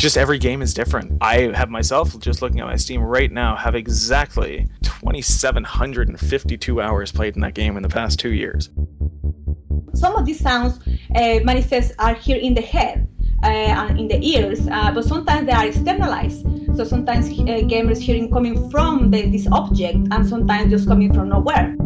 just every game is different. I have myself, just looking at my Steam right now, have exactly 2,752 hours played in that game in the past two years. Some of these sounds uh, manifest are here in the head uh, and in the ears, uh, but sometimes they are externalized. So sometimes uh, gamers hearing coming from the, this object and sometimes just coming from nowhere.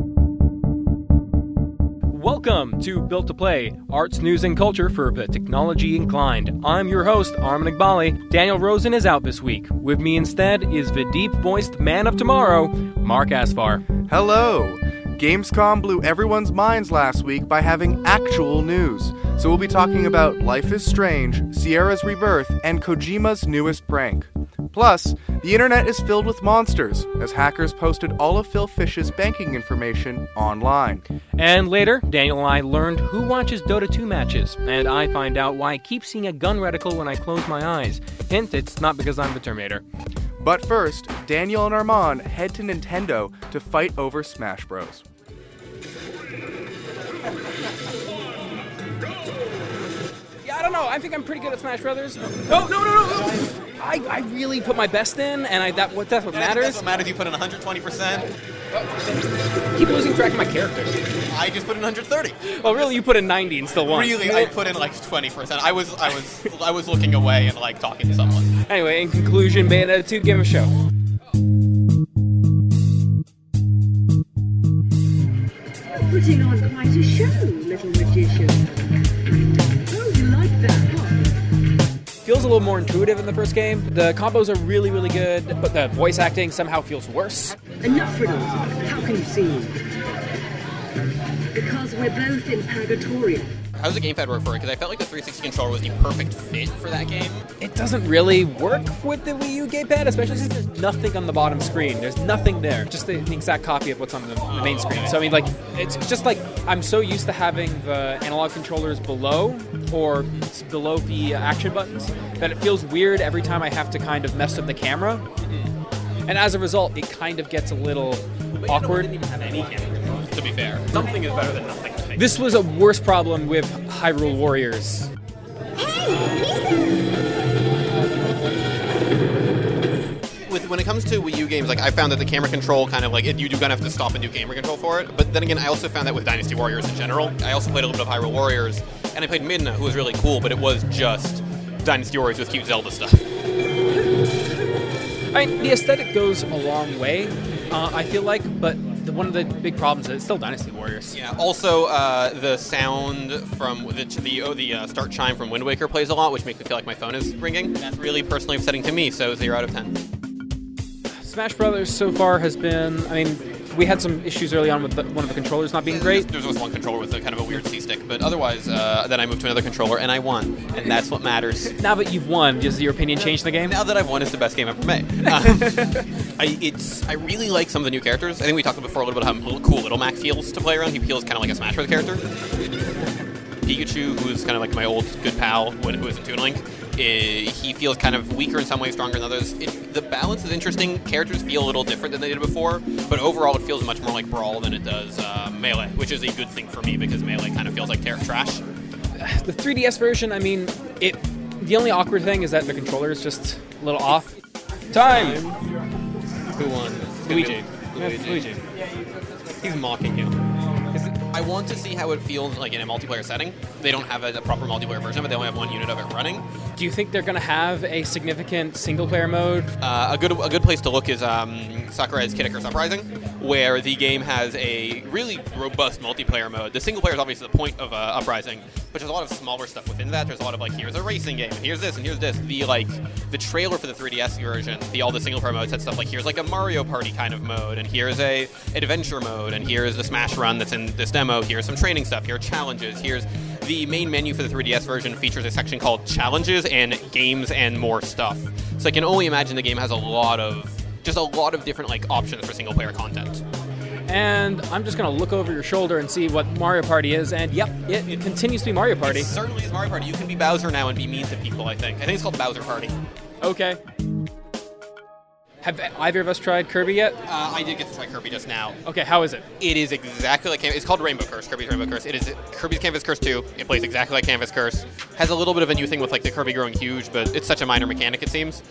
Welcome to Built to Play, arts, news, and culture for the technology inclined. I'm your host, Armin Iqbali. Daniel Rosen is out this week. With me instead is the deep voiced man of tomorrow, Mark Asfar. Hello! Gamescom blew everyone's minds last week by having actual news. So we'll be talking about Life is Strange, Sierra's Rebirth, and Kojima's newest prank. Plus, the internet is filled with monsters, as hackers posted all of Phil Fish's banking information online. And later, Daniel and I learned who watches Dota 2 matches, and I find out why I keep seeing a gun reticle when I close my eyes. Hint, it's not because I'm the Terminator. But first, Daniel and Armand head to Nintendo to fight over Smash Bros. Yeah, I don't know. I think I'm pretty good at Smash Brothers. No, no, no, no. no. I, I really put my best in, and I that what that's what matters. That's what matters. If you put in 120 percent. Keep losing track of my character. I just put in 130. Well, really, you put in 90 and still won. Really, I put in like 20 percent. I was, I was, I was looking away and like talking to someone. Anyway, in conclusion, Bayonetta 2, give him a show. Putting on quite a show, little magician. Feels a little more intuitive in the first game. The combos are really, really good, but the voice acting somehow feels worse. Enough riddles. How can you see? Because we're both in Purgatorio. How does the gamepad work for it? Because I felt like the 360 controller was the perfect fit for that game. It doesn't really work with the Wii U gamepad, especially since there's nothing on the bottom screen. There's nothing there, just the, the exact copy of what's on the, the main oh, screen. So I mean, like, it's just like I'm so used to having the analog controllers below or below the action buttons that it feels weird every time I have to kind of mess up the camera. Mm-hmm. And as a result, it kind of gets a little awkward. even have any camera. To be fair, something is better than nothing. This was a worse problem with Hyrule Warriors. With, when it comes to Wii U games, like I found that the camera control kind of like it, you do kind of have to stop and do camera control for it. But then again, I also found that with Dynasty Warriors in general. I also played a little bit of Hyrule Warriors, and I played Midna, who was really cool, but it was just Dynasty Warriors with cute Zelda stuff. I mean, the aesthetic goes a long way, uh, I feel like, but the, one of the big problems is it's still Dynasty Warriors. Yeah. Also, uh, the sound from the the, oh, the uh, start chime from Wind Waker plays a lot, which makes me feel like my phone is ringing. That's really personally upsetting to me. So zero out of ten. Smash Brothers so far has been, I mean, we had some issues early on with the, one of the controllers not being great. There was one controller with a kind of a weird C stick, but otherwise, uh, then I moved to another controller and I won, and that's what matters. Now that you've won, does your opinion change in the game? Now that I've won, it's the best game ever made. Um, I, it's I really like some of the new characters. I think we talked before a little bit about how little, cool Little Mac feels to play around. He feels kind of like a Smash Bros. character. Pikachu, who's kind of like my old good pal, when, who is in Toon Link, eh, he feels kind of weaker in some ways, stronger in others. It, the balance is interesting. Characters feel a little different than they did before, but overall, it feels much more like Brawl than it does uh, Melee, which is a good thing for me because Melee kind of feels like ter- trash. The 3DS version, I mean, it. The only awkward thing is that the controller is just a little off. Time. Who won? Luigi. be Luigi. He's mocking you. I want to see how it feels like in a multiplayer setting. They don't have a, a proper multiplayer version but. They only have one unit of it running. Do you think they're going to have a significant single player mode? Uh, a good a good place to look is um, Sakurai's Kid Icarus Uprising, where the game has a really robust multiplayer mode. The single player is obviously the point of uh, Uprising, but there's a lot of smaller stuff within that. There's a lot of like here's a racing game, and here's this, and here's this. The like the trailer for the 3DS version, the all the single player modes had stuff like here's like a Mario Party kind of mode, and here's a adventure mode, and here's the Smash Run that's in this demo. Here's some training stuff. Here are challenges. Here's the main menu for the 3DS version features a section called challenges and games and more stuff. So I can only imagine the game has a lot of just a lot of different like options for single player content. And I'm just to look over your shoulder and see what Mario Party is, and yep, it, it continues to be Mario Party. It certainly is Mario Party. You can be Bowser now and be mean to people. I think. I think it's called Bowser Party. Okay. Have either of us tried Kirby yet? Uh, I did get to try Kirby just now. Okay, how is it? It is exactly like Canvas. It's called Rainbow Curse. Kirby's Rainbow Curse. It is Kirby's Canvas Curse 2. It plays exactly like Canvas Curse. Has a little bit of a new thing with like the Kirby growing huge, but it's such a minor mechanic it seems.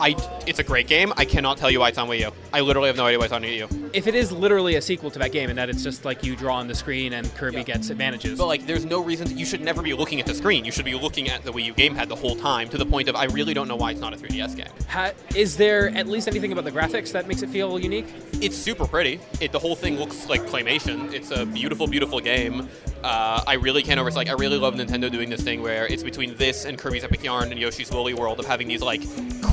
I, it's a great game. I cannot tell you why it's on Wii U. I literally have no idea why it's on Wii U. If it is literally a sequel to that game, and that it's just like you draw on the screen and Kirby gets advantages. But like, there's no reason to, you should never be looking at the screen. You should be looking at the Wii U gamepad the whole time. To the point of I really don't know why it's not a 3DS game. Ha- is there at least anything about the graphics that makes it feel unique? It's super pretty. It the whole thing looks like claymation. It's a beautiful, beautiful game. Uh, I really can't over like I really love Nintendo doing this thing where it's between this and Kirby's Epic Yarn and Yoshi's Woolly World of having these like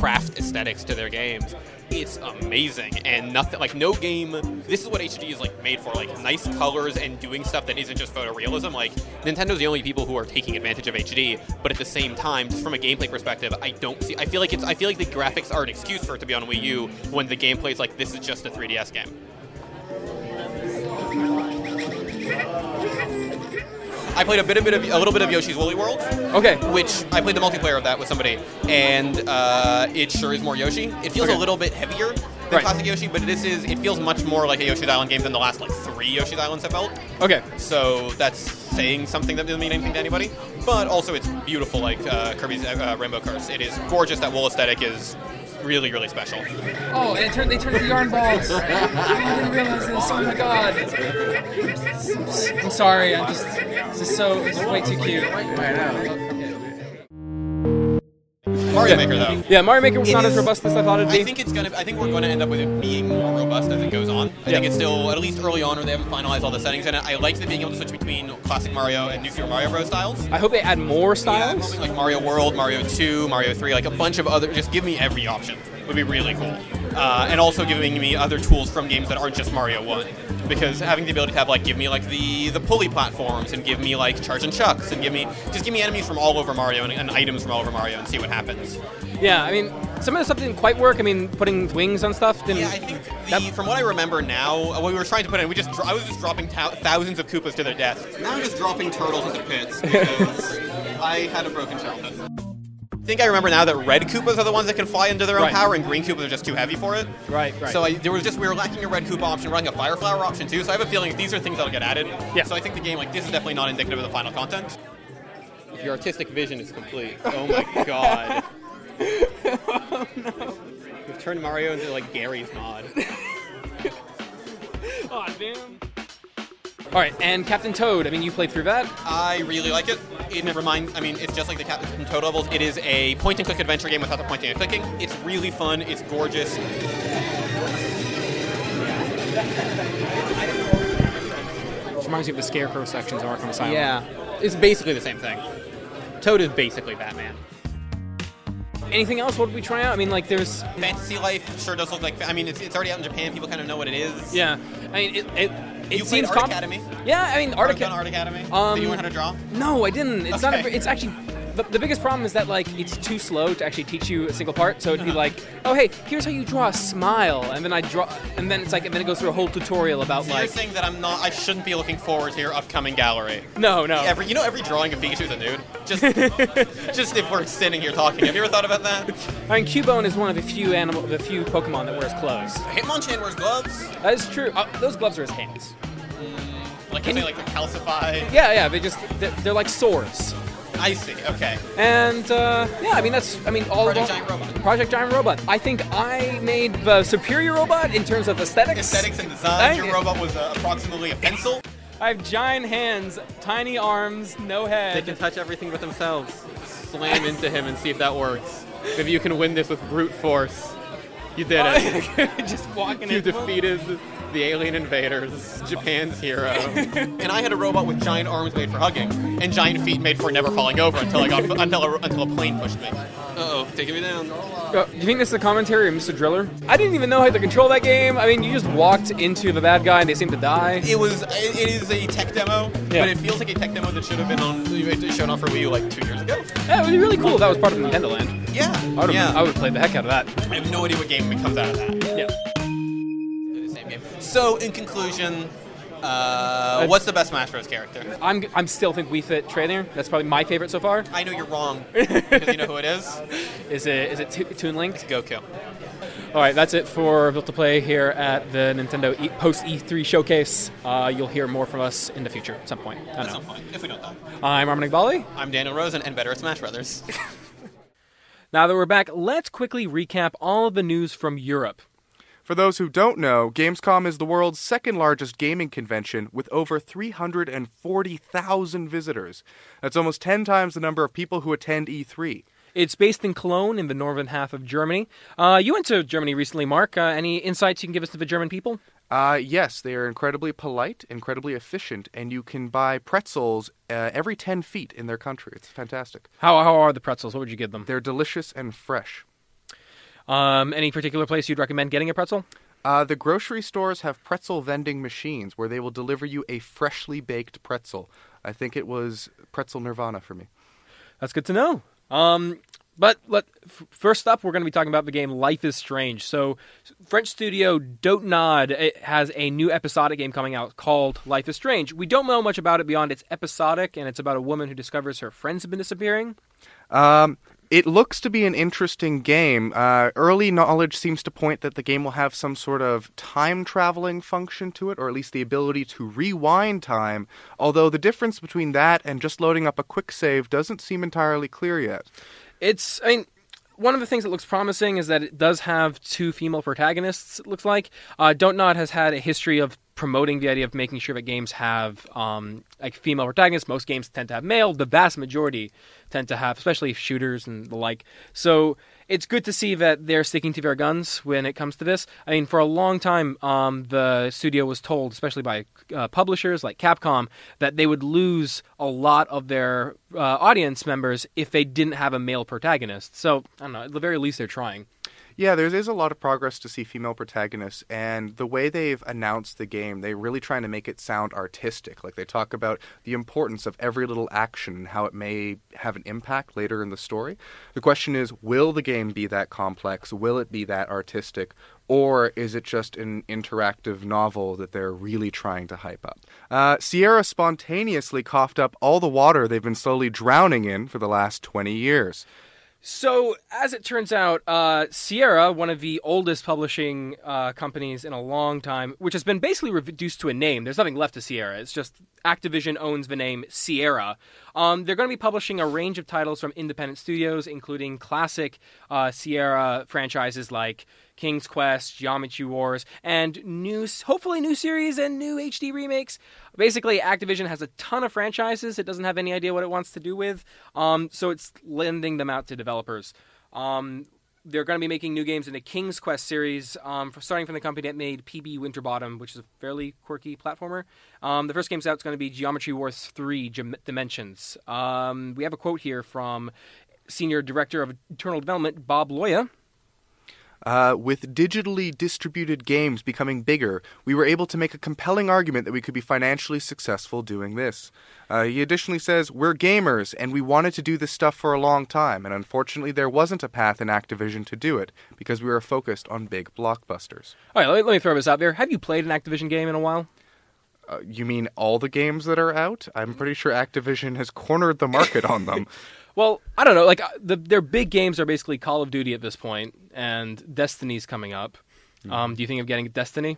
craft aesthetics to their games. It's amazing and nothing like no game. This is what HD is like made for, like nice colors and doing stuff that isn't just photorealism. Like Nintendo's the only people who are taking advantage of HD, but at the same time, just from a gameplay perspective, I don't see. I feel like it's. I feel like the graphics are an excuse for it to be on Wii U when the gameplay is like this is just a 3DS game. I played a bit, a bit of a little bit of Yoshi's Woolly World, Okay. which I played the multiplayer of that with somebody, and uh, it sure is more Yoshi. It feels Okay. a little bit heavier than Right. classic Yoshi, but this is it feels much more like a Yoshi's Island game than the last like three Yoshi's Islands have felt. Okay. So that's saying something that doesn't mean anything to anybody. But also, it's beautiful, like uh, Kirby's uh, Rainbow Curse. It is gorgeous. That wool aesthetic is really, really special. Oh, and it turned, they turned into yarn balls. oh, I didn't realize this. Oh my god. I'm sorry. I'm just. This is so. This is way too cute. Mario Maker, though. Yeah, Mario Maker was It not as robust as I thought it'd be. I think it's gonna. I think we're going to end up with it being more robust as it goes on. I think it's still at least early on, where they haven't finalized all the settings in it. I like the being able to switch between classic Mario and New Super Mario Bros. styles. I hope they add more styles. probably like Mario World, Mario 2, Mario 3, like a bunch of other. Just give me every option. It Would be really cool. Uh, and also giving me other tools from games that aren't just Mario 1. Because having the ability to have like give me like the the pulley platforms and give me like Chargin' Chucks and give me just give me enemies from all over Mario and, and items from all over Mario and see what happens. Yeah, I mean, some of the stuff didn't quite work. I mean, putting wings on stuff didn't. Yeah, I think the, that- from what I remember now, uh, what we were trying to put in, we just I was just dropping thou- thousands of Koopas to their deaths. Now I'm just dropping turtles into pits because I had a broken childhood. I think I remember now that red Koopas are the ones that can fly into their own Right. power, and green Koopas are just too heavy for it. Right, right. So I, there was just we were lacking a red Koopa option, running a Fire Flower option too. So I have a feeling these are things that'll get added. Yeah. So I think the game like this is definitely not indicative of the final content. If your artistic vision is complete, oh, oh my god. oh no. You've turned Mario into like Garry's Mod. Aw, damn. All right, and Captain Toad. I mean, you played through that. I really like it. It reminds, I mean, it's just like the Captain Toad levels. It is a point and click adventure game without the pointing and clicking. It's really fun. It's gorgeous. Which reminds me of the Scarecrow sections of Arkham Asylum. Yeah, it's basically the same thing. Toad is basically Batman. Anything else? What did we try out? I mean, like, there's. Fantasy Life sure does look like. I mean, it's, it's already out in Japan. People kind of know what it is. Yeah. I mean, it. it it You played seems Art Academy? Yeah, I mean, Art Academy. Art Academy. Um, Did you learn how to draw? No, I didn't. It's not. A, it's actually the, the biggest problem is that like it's too slow to actually teach you a single part. So it'd be like, oh hey, here's how you draw a smile, and then I draw, and then it's like, and then it goes through a whole tutorial about So you're saying that I'm not. I shouldn't be looking forward to your upcoming gallery. no, no. Every, you know, every drawing of Pikachu's a nude. Just, just if we're sitting here talking. Have you ever thought about that? I mean, Cubone is one of the few animal, the few Pokemon that wears clothes. Hitmonchan wears gloves. That is true. Uh, those gloves are his hands. Like, Can you- like calcified. Yeah, yeah. They just they're, they're like swords. I see. Okay. And uh, yeah, I mean that's I mean all Project of Giant Robot. Project Giant Robot. I think I made the superior robot in terms of aesthetics. Aesthetics and design. I- Your robot was uh, approximately a pencil. I have giant hands, tiny arms, no head. They can touch everything with themselves. Slam into him and see if that works. Maybe you can win this with brute force. You did it. just walking you in. defeated the alien invaders, Japan's hero. and I had a robot with giant arms made for hugging and giant feet made for never falling over until I got until a, until a plane pushed me. Uh oh, taking me down. Uh, do you think this is a commentary of Mr. Driller? I didn't even know how to control that game. I mean, you just walked into the bad guy and they seemed to die. It was. It, it is a tech demo, Yeah. but it feels like a tech demo that should have been on shown off for Wii U like two years ago. Yeah, it would be really cool if that was part of Nintendo Land. Yeah. I would have yeah. I would have played the heck out of that. I have no idea what game comes out of that. Yeah. The same game. So, in conclusion, uh, what's the best Smash Bros. character? I'm I'm still think Wii Fit Trainer. That's probably my favorite so far. I know you're wrong because you know who it is. Is it is it T- Toon Link? Goku. All right, that's it for Built to Play here at the Nintendo e- post E3 showcase. Uh, you'll hear more from us in the future at some point. I At don't some know. point, if we don't die. I'm Armin Iqbali. I'm Daniel Rosen and better at Smash Brothers. Now that we're back, let's quickly recap all of the news from Europe. For those who don't know, Gamescom is the world's second largest gaming convention with over 340,000 visitors. That's almost 10 times the number of people who attend E E3. It's based in Cologne in the northern half of Germany. Uh, you went to Germany recently, Mark. Uh, any insights you can give us to the German people? Uh, yes, they are incredibly polite, incredibly efficient, and you can buy pretzels uh, every 10 feet in their country. It's fantastic. How, how are the pretzels? What would you give them? They're delicious and fresh. Um, any particular place you'd recommend getting a pretzel? Uh, the grocery stores have pretzel vending machines where they will deliver you a freshly baked pretzel. I think it was pretzel nirvana for me. That's good to know. Um, but let, f- first up, we're going to be talking about the game Life is Strange. So, French studio Dontnod it has a new episodic game coming out called Life is Strange. We don't know much about it beyond it's episodic, and it's about a woman who discovers her friends have been disappearing. Um, it looks to be an interesting game. Uh, early knowledge seems to point that the game will have some sort of time traveling function to it, or at least the ability to rewind time. Although the difference between that and just loading up a quick save doesn't seem entirely clear yet. It's, I mean, one of the things that looks promising is that it does have two female protagonists. It looks like uh, Don't Nod has had a history of promoting the idea of making sure that games have um, like female protagonists. Most games tend to have male. The vast majority tend to have, especially shooters and the like. So it's good to see that they're sticking to their guns when it comes to this. I mean, for a long time, um, the studio was told, especially by uh, publishers like Capcom, that they would lose a lot of their uh, audience members if they didn't have a male protagonist. So I don't know. At the very least, they're trying. Yeah, there is a lot of progress to see female protagonists, and the way they've announced the game, they're really trying to make it sound artistic. Like they talk about the importance of every little action and how it may have an impact later in the story. The question is will the game be that complex? Will it be that artistic? Or is it just an interactive novel that they're really trying to hype up? Uh, Sierra spontaneously coughed up all the water they've been slowly drowning in for the last 20 years. So, as it turns out, uh, Sierra, one of the oldest publishing uh, companies in a long time, which has been basically reduced to a name. There's nothing left to Sierra. It's just Activision owns the name Sierra. Um, they're going to be publishing a range of titles from independent studios, including classic uh, Sierra franchises like King's Quest, Geometry Wars, and new, hopefully new series and new HD remakes. Basically, Activision has a ton of franchises. It doesn't have any idea what it wants to do with, um, so it's lending them out to developers. Um, they're going to be making new games in the King's Quest series, um, starting from the company that made PB Winterbottom, which is a fairly quirky platformer. Um, the first game's out is going to be Geometry Wars 3 Gem- Dimensions. Um, we have a quote here from Senior Director of Internal Development, Bob Loya. Uh, with digitally distributed games becoming bigger, we were able to make a compelling argument that we could be financially successful doing this. Uh, he additionally says, We're gamers, and we wanted to do this stuff for a long time, and unfortunately, there wasn't a path in Activision to do it because we were focused on big blockbusters. All right, let me, let me throw this out there. Have you played an Activision game in a while? Uh, you mean all the games that are out? I'm pretty sure Activision has cornered the market on them. Well, I don't know. Like uh, the, their big games are basically Call of Duty at this point, and Destiny's coming up. Um, do you think of getting Destiny?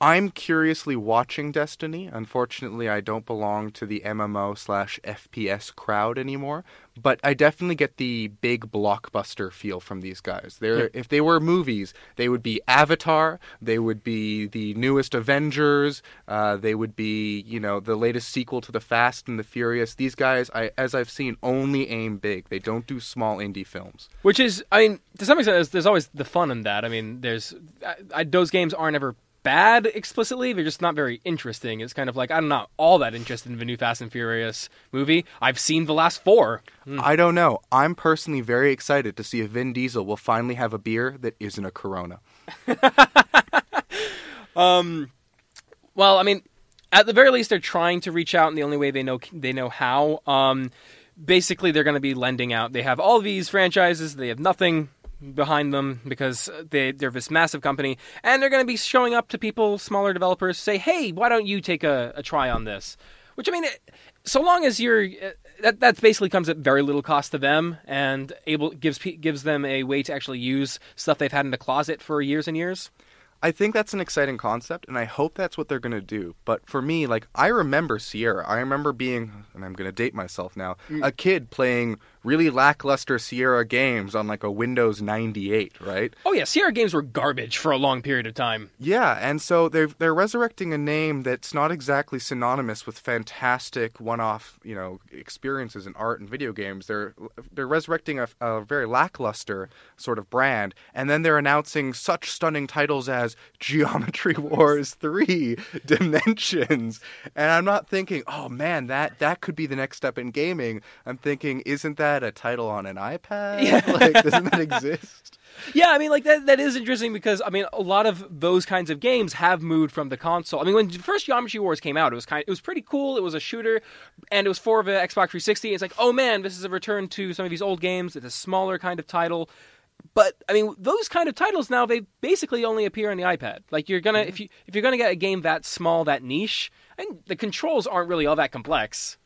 I'm curiously watching Destiny. Unfortunately, I don't belong to the MMO slash FPS crowd anymore. But I definitely get the big blockbuster feel from these guys. They're, If they were movies, they would be Avatar. They would be the newest Avengers. Uh, they would be, you know, the latest sequel to the Fast and the Furious. These guys, I, as I've seen, only aim big. They don't do small indie films. Which is, I mean, to some extent, there's, there's always the fun in that. I mean, there's I, I, those games aren't ever bad explicitly. They're just not very interesting. It's kind of like I'm not all that interested in the new Fast and Furious movie. I've seen the last four. I don't know. I'm personally very excited to see if Vin Diesel will finally have a beer that isn't a Corona. um, Well, I mean, at the very least, they're trying to reach out in the only way they know they know how. Um, basically, they're going to be lending out. They have all these franchises. They have nothing behind them because they they're this massive company, and they're going to be showing up to people, smaller developers, say, "Hey, why don't you take a, a try on this?" Which I mean, it, so long as you're uh, that that basically comes at very little cost to them and able gives gives them a way to actually use stuff they've had in the closet for years and years. I think that's an exciting concept, and I hope that's what they're going to do. But for me, like, I remember Sierra. I remember being, and I'm going to date myself now, a kid playing really lackluster Sierra games on like a Windows 98, right? Oh yeah, Sierra games were garbage for a long period of time. Yeah, and so they're they're resurrecting a name that's not exactly synonymous with fantastic one-off, you know, experiences in art and video games. They're they're resurrecting a, a very lackluster sort of brand, and then they're announcing such stunning titles as Geometry Wars 3, Dimensions, and I'm not thinking, oh man, that that could be the next step in gaming. I'm thinking, isn't that a title on an iPad? Yeah. like, doesn't that exist? Yeah, I mean, like that. That is interesting because I mean, a lot of those kinds of games have moved from the console. I mean, when the first Geometry Wars came out, it was kind, it was pretty cool. It was a shooter, and it was for the Xbox 360. It's like, oh man, this is a return to some of these old games. It's a smaller kind of title. But I mean, those kind of titles now they basically only appear on the iPad. Like you're gonna if mm-hmm. you if you're gonna get a game that small, that niche, and the controls aren't really all that complex.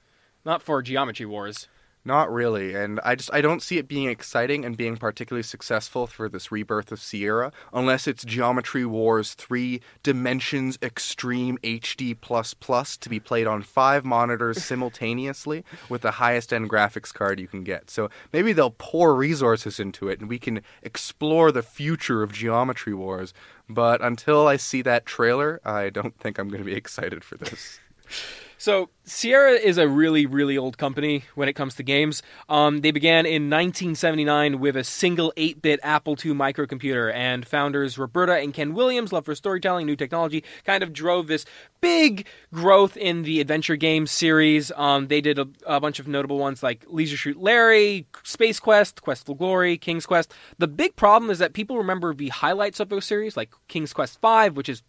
Not for Geometry Wars. Not really, and I just I don't see it being exciting and being particularly successful for this rebirth of Sierra unless it's Geometry Wars 3 Dimensions Extreme HD plus to be played on 5 monitors simultaneously with the highest end graphics card you can get. So maybe they'll pour resources into it and we can explore the future of Geometry Wars, but until I see that trailer, I don't think I'm going to be excited for this. So Sierra is a really, really old company when it comes to games. Um, they began in 1979 with a single 8-bit Apple II microcomputer, and founders Roberta and Ken Williams, love for storytelling, new technology, kind of drove this big growth in the adventure game series. Um, they did a, a bunch of notable ones like Leisure Suit Larry, Space Quest, Quest for Glory, King's Quest. The big problem is that people remember the highlights of those series, like King's Quest V, which is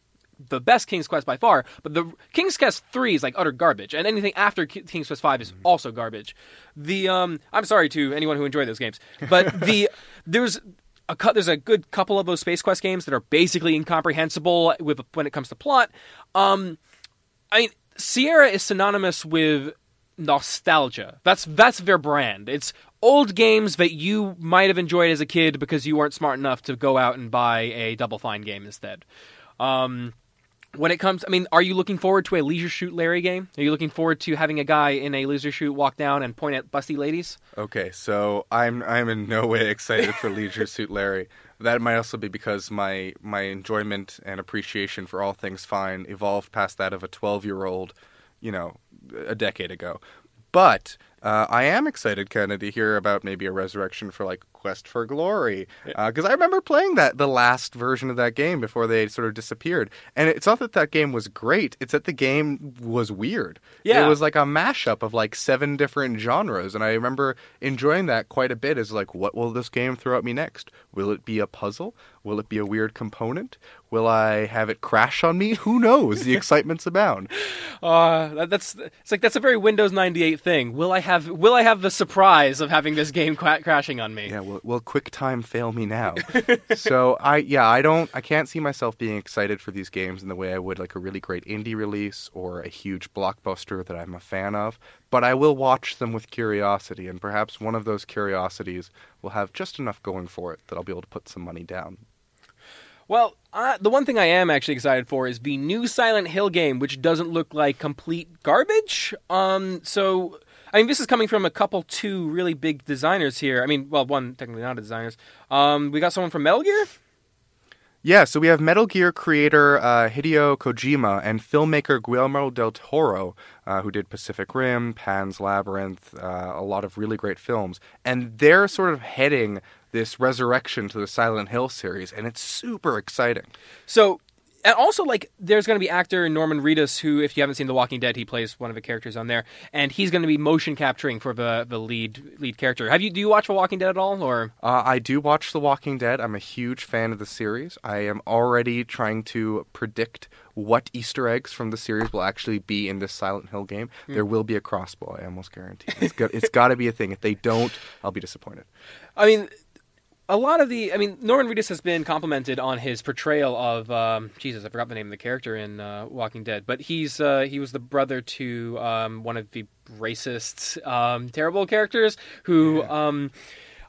the best King's Quest by far, but the King's Quest 3 is like utter garbage, and anything after Ki- King's Quest 5 is also garbage. The um I'm sorry to anyone who enjoyed those games, but the there's a cou- there's a good couple of those Space Quest games that are basically incomprehensible with when it comes to plot. Um I mean Sierra is synonymous with nostalgia. That's that's their brand. It's old games that you might have enjoyed as a kid because you weren't smart enough to go out and buy a Double Fine game instead. Um, when it comes, I mean, are you looking forward to a Leisure Suit Larry game? Are you looking forward to having a guy in a Leisure Shoot walk down and point at busty ladies? Okay, so I'm I'm in no way excited for Leisure Suit Larry. That might also be because my my enjoyment and appreciation for all things fine evolved past that of a 12 year old, you know, a decade ago. But uh, I am excited, kind of, to hear about maybe a resurrection for like Quest for Glory, because I remember playing that the last version of that game before they sort of disappeared. And it's not that that game was great; it's that the game was weird. Yeah. it was like a mashup of like seven different genres, and I remember enjoying that quite a bit. As like, what will this game throw at me next? Will it be a puzzle? Will it be a weird component? Will I have it crash on me? Who knows? The excitement's abound. Uh, that, that's it's like that's a very Windows 98 thing. Will I have Will I have the surprise of having this game cra- crashing on me? Yeah, will, will QuickTime fail me now? so I, yeah, I don't, I can't see myself being excited for these games in the way I would like a really great indie release or a huge blockbuster that I'm a fan of. But I will watch them with curiosity, and perhaps one of those curiosities will have just enough going for it that I'll be able to put some money down. Well, uh, the one thing I am actually excited for is the new Silent Hill game, which doesn't look like complete garbage. Um, so I mean, this is coming from a couple, two really big designers here. I mean, well, one technically not a designers. Um, we got someone from Metal Gear. Yeah, so we have Metal Gear creator uh, Hideo Kojima and filmmaker Guillermo del Toro, uh, who did Pacific Rim, Pan's Labyrinth, uh, a lot of really great films. And they're sort of heading this resurrection to the Silent Hill series, and it's super exciting. So, and also like, there's going to be actor Norman Reedus, who, if you haven't seen The Walking Dead, he plays one of the characters on there, and he's going to be motion capturing for the the lead lead character. Have you do you watch The Walking Dead at all, or? Uh, I do watch The Walking Dead. I'm a huge fan of the series. I am already trying to predict what Easter eggs from the series will actually be in this Silent Hill game. There will be a crossbow. I almost guarantee. It's got, it's got to be a thing. If they don't, I'll be disappointed. I mean, a lot of the, I mean, Norman Reedus has been complimented on his portrayal of, um, Jesus, I forgot the name of the character in uh, Walking Dead, but he's uh, he was the brother to um, one of the racist, um, terrible characters who. Um,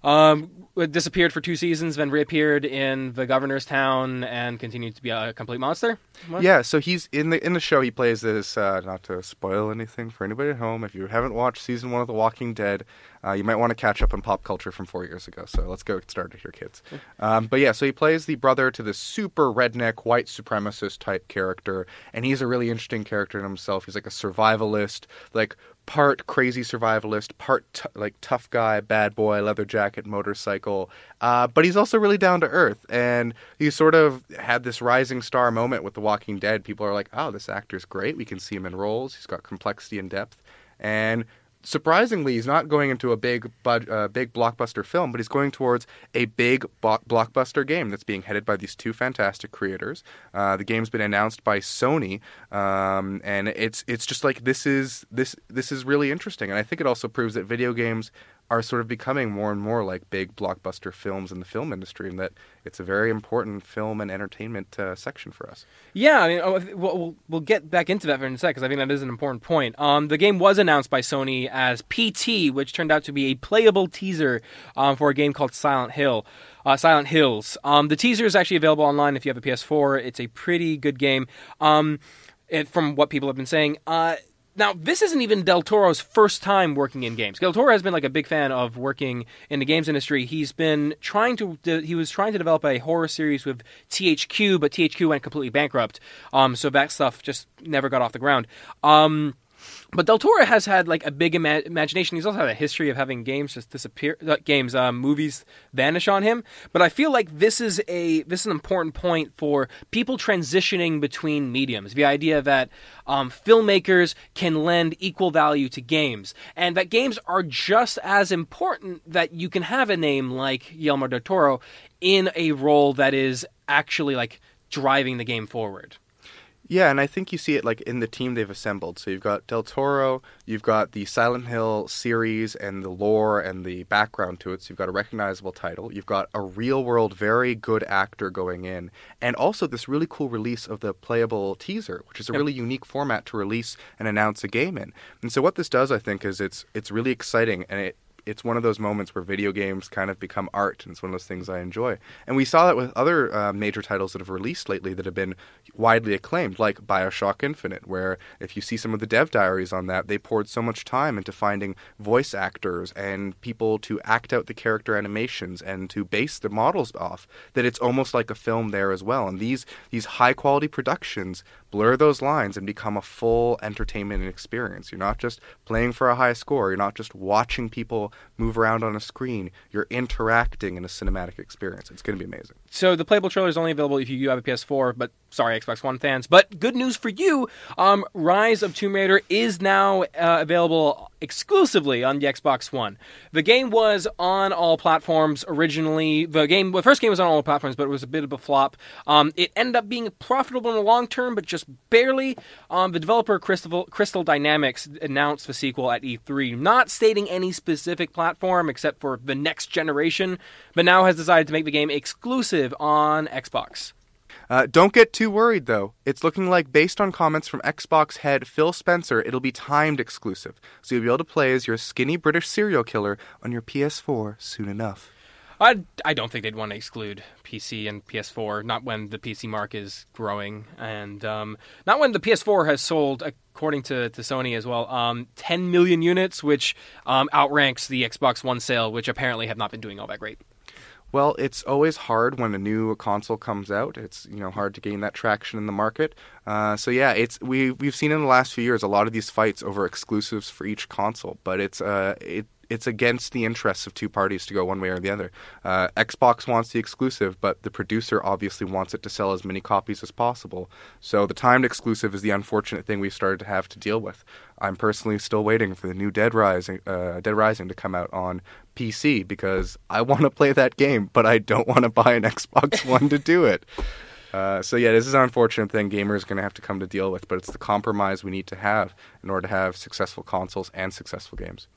um, disappeared for two seasons, then reappeared in the governor's town and continued to be a complete monster. What? Yeah, so he's in the in the show. He plays this. Uh, not to spoil anything for anybody at home, if you haven't watched season one of The Walking Dead, uh, you might want to catch up on pop culture from four years ago. So let's go get started here, kids. Um, but yeah, so he plays the brother to this super redneck white supremacist type character, and he's a really interesting character in himself. He's like a survivalist, like part crazy survivalist, part t- like tough guy, bad boy, leather jacket, motorcycle. Uh, but he's also really down to earth, and he sort of had this rising star moment with The Walking Dead. People are like, "Oh, this actor's great. We can see him in roles. He's got complexity and depth." And surprisingly, he's not going into a big, uh, big blockbuster film, but he's going towards a big bo- blockbuster game that's being headed by these two fantastic creators. Uh, the game's been announced by Sony, um, and it's it's just like this is this this is really interesting, and I think it also proves that video games are sort of becoming more and more like big blockbuster films in the film industry, and that it's a very important film and entertainment uh, section for us. Yeah, I mean, oh, we'll, we'll, get back into that in a sec because I think that is an important point. Um, the game was announced by Sony as PT, which turned out to be a playable teaser um, for a game called Silent Hill. Uh, Silent Hills. Um, the teaser is actually available online if you have a PS4. It's a pretty good game. Um, it, from what people have been saying, uh, now this isn't even Del Toro's first time working in games. Del Toro has been like a big fan of working in the games industry. He's been trying to he was trying to develop a horror series with THQ, but THQ went completely bankrupt. Um, so that stuff just never got off the ground. Um, but Del Toro has had like a big ima- imagination. He's also had a history of having games just disappear, uh, games, um, movies vanish on him. But I feel like this is a this is an important point for people transitioning between mediums. The idea that um, filmmakers can lend equal value to games, and that games are just as important. That you can have a name like Guillermo del Toro in a role that is actually like driving the game forward. Yeah, and I think you see it like in the team they've assembled. So you've got Del Toro, you've got the Silent Hill series and the lore and the background to it. So you've got a recognizable title. You've got a real world, very good actor going in, and also this really cool release of the playable teaser, which is a Yep. really unique format to release and announce a game in. And so what this does, I think, is it's it's really exciting and it it's one of those moments where video games kind of become art, and it's one of those things I enjoy. And we saw that with other uh, major titles that have released lately that have been widely acclaimed, like Bioshock Infinite, where if you see some of the dev diaries on that, they poured so much time into finding voice actors and people to act out the character animations and to base the models off that it's almost like a film there as well. And these these high quality productions blur those lines and become a full entertainment experience. You're not just playing for a high score. You're not just watching people move around on a screen. You're interacting in a cinematic experience. It's going to be amazing. So the playable trailer is only available if you have a PS4, but sorry, Xbox One fans. But good news for you, um, Rise of Tomb Raider is now uh, available exclusively on the Xbox One. The game was on all platforms originally. The game, the first game was on all platforms, but it was a bit of a flop. Um, it ended up being profitable in the long term, but just barely. Um, the developer Crystal, Crystal Dynamics announced the sequel at E3, not stating any specific platform except for the next generation, but now has decided to make the game exclusive on Xbox. Uh, don't get too worried though. It's looking like, based on comments from Xbox head Phil Spencer, it'll be timed exclusive. So you'll be able to play as your skinny British serial killer on your PS4 soon enough. I, I don't think they'd want to exclude PC and PS4, not when the PC market is growing, and um, not when the PS4 has sold, according to, to Sony as well, um, 10 million units, which um, outranks the Xbox One sale, which apparently have not been doing all that great. Well, it's always hard when a new console comes out. It's you know hard to gain that traction in the market. Uh, so yeah, it's we we've seen in the last few years a lot of these fights over exclusives for each console, but it's uh it it's against the interests of two parties to go one way or the other. Uh, Xbox wants the exclusive, but the producer obviously wants it to sell as many copies as possible. So the timed exclusive is the unfortunate thing we've started to have to deal with. I'm personally still waiting for the new Dead Rising, uh, Dead Rising to come out on PC because I want to play that game, but I don't want to buy an Xbox One to do it. Uh, so yeah, this is an unfortunate thing gamers are going to have to come to deal with, but it's the compromise we need to have in order to have successful consoles and successful games.